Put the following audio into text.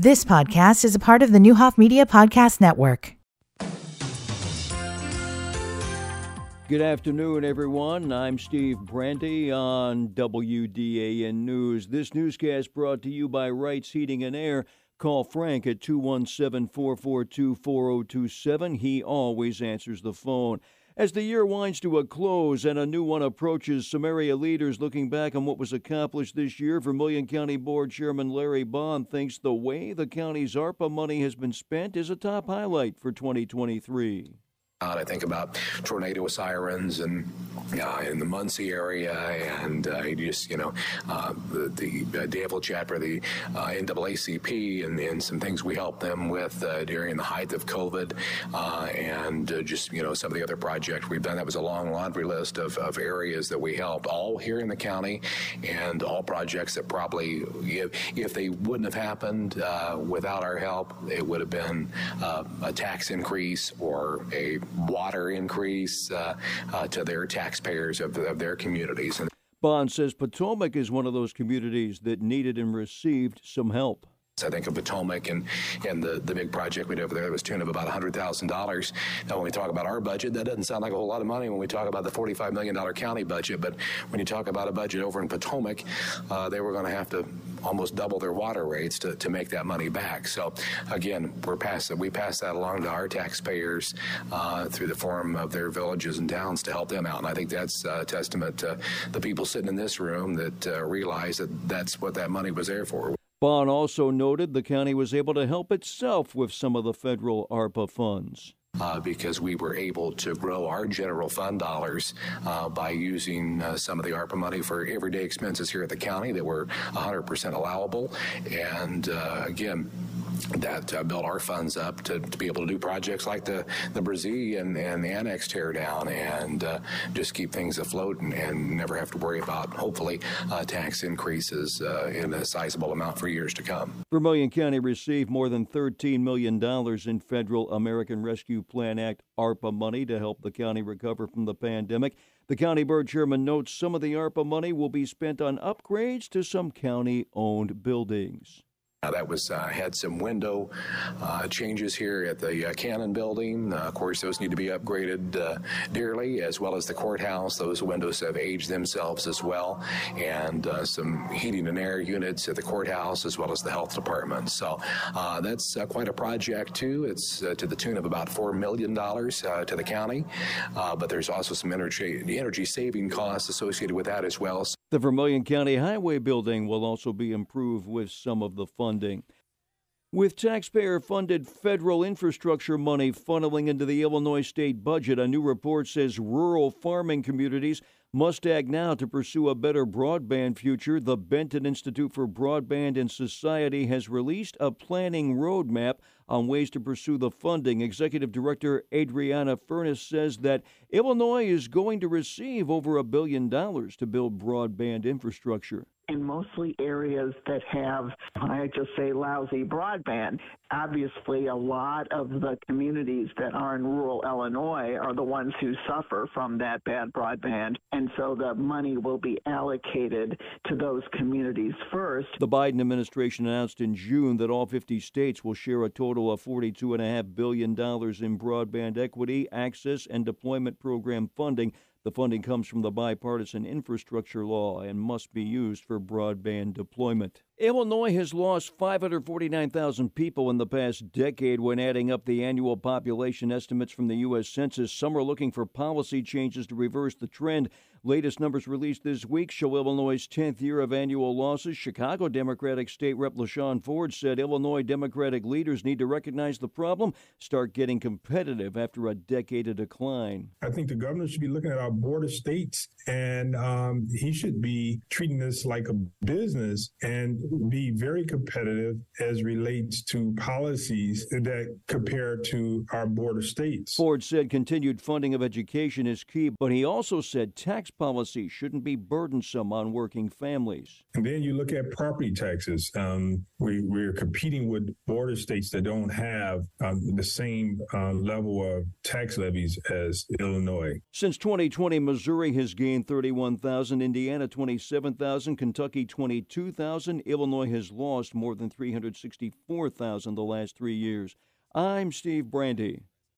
This podcast is a part of the Neuhoff Media Podcast Network. Good afternoon, everyone. I'm Steve Brandy on WDAN News. This newscast brought to you by Wrights Heating and Air. Call Frank at 217 442 4027. He always answers the phone. As the year winds to a close and a new one approaches, some area leaders looking back on what was accomplished this year, Vermilion County Board Chairman Larry Baughn thinks the way the county's ARPA money has been spent is a top highlight for 2023. I think about tornado sirens and uh, in the Muncie area, and uh, just you know uh, the, the uh, Danville chapter, the uh, NAACP, and, and, some things we helped them with uh, during the height of COVID, and just you know some of the other projects we've done. That was a long laundry list of, of areas that we helped, all here in the county, and all projects that probably if, if they wouldn't have happened without our help, it would have been a tax increase or a water increase uh, uh, to their taxpayers of, of their communities. Baughn says Potomac is one of those communities that needed and received some help. I think of Potomac and, and the, the big project we did over there that was tune of about $100,000. Now, when we talk about our budget, that doesn't sound like a whole lot of money when we talk about the $45 million county budget. But when you talk about a budget over in Potomac, uh, they were going to have to almost double their water rates to, to make that money back. So, again, we're past. We pass that along to our taxpayers uh, through the form of their villages and towns to help them out. And I think that's a testament to the people sitting in this room that uh, realize that that's what that money was there for. Baughn also noted the county was able to help itself with some of the federal ARPA funds. Uh, because we were able to grow our general fund dollars uh, by using uh, some of the ARPA money for everyday expenses here at the county that were 100% allowable. And uh, again, that uh, built our funds up to, to be able to do projects like the the Brazee and, the annex tear down and uh, just keep things afloat and, and, never have to worry about hopefully uh, tax increases uh, in a sizable amount for years to come. Vermilion County received more than $13 million in federal American Rescue Plan Act ARPA money to help the county recover from the pandemic. The county board chairman notes some of the ARPA money will be spent on upgrades to some county owned buildings. Uh, that was uh, had some window uh, changes here at the uh, Cannon building. Uh, of course, those need to be upgraded dearly, as well as the courthouse. Those windows have aged themselves as well, and some heating and air units at the courthouse, as well as the health department. So that's quite a project too. It's to the tune of about four million dollars to the county, but there's also some energy energy saving costs associated with that as well. The Vermilion County Highway building will also be improved with some of the funding. With taxpayer funded federal infrastructure money funneling into the Illinois state budget, a new report says rural farming communities must act now to pursue a better broadband future. The Benton Institute for Broadband and Society has released a planning roadmap on ways to pursue the funding. Executive Director Adrianne Furniss says that Illinois is going to receive over a billion dollars to build broadband infrastructure in mostly areas that have, I just say, lousy broadband. Obviously, a lot of the communities that are in rural Illinois are the ones who suffer from that bad broadband. And so the money will be allocated to those communities first. The Biden administration announced in June that all 50 states will share a total of $42.5 billion in broadband equity, access, and deployment program funding the funding comes from the bipartisan infrastructure law and must be used for broadband deployment. Illinois has lost 549,000 people in the past decade when adding up the annual population estimates from the U.S. Census. Some are looking for policy changes to reverse the trend. Latest numbers released this week show Illinois' 10th year of annual losses. Chicago Democratic State Rep LaShawn Ford said Illinois Democratic leaders need to recognize the problem, start getting competitive after a decade of decline. I think the governor should be looking at our border states and um, he should be treating this like a business and be very competitive as relates to policies that compare to our border states. Ford said continued funding of education is key, but he also said tax policy shouldn't be burdensome on working families. And then you look at property taxes. Um, we, we're competing with border states that don't have um, the same uh, level of tax levies as Illinois. Since 2020, Missouri has gained 31,000, Indiana 27,000, Kentucky 22,000, Illinois has lost more than 364,000 the last three years. I'm Steve Brandy.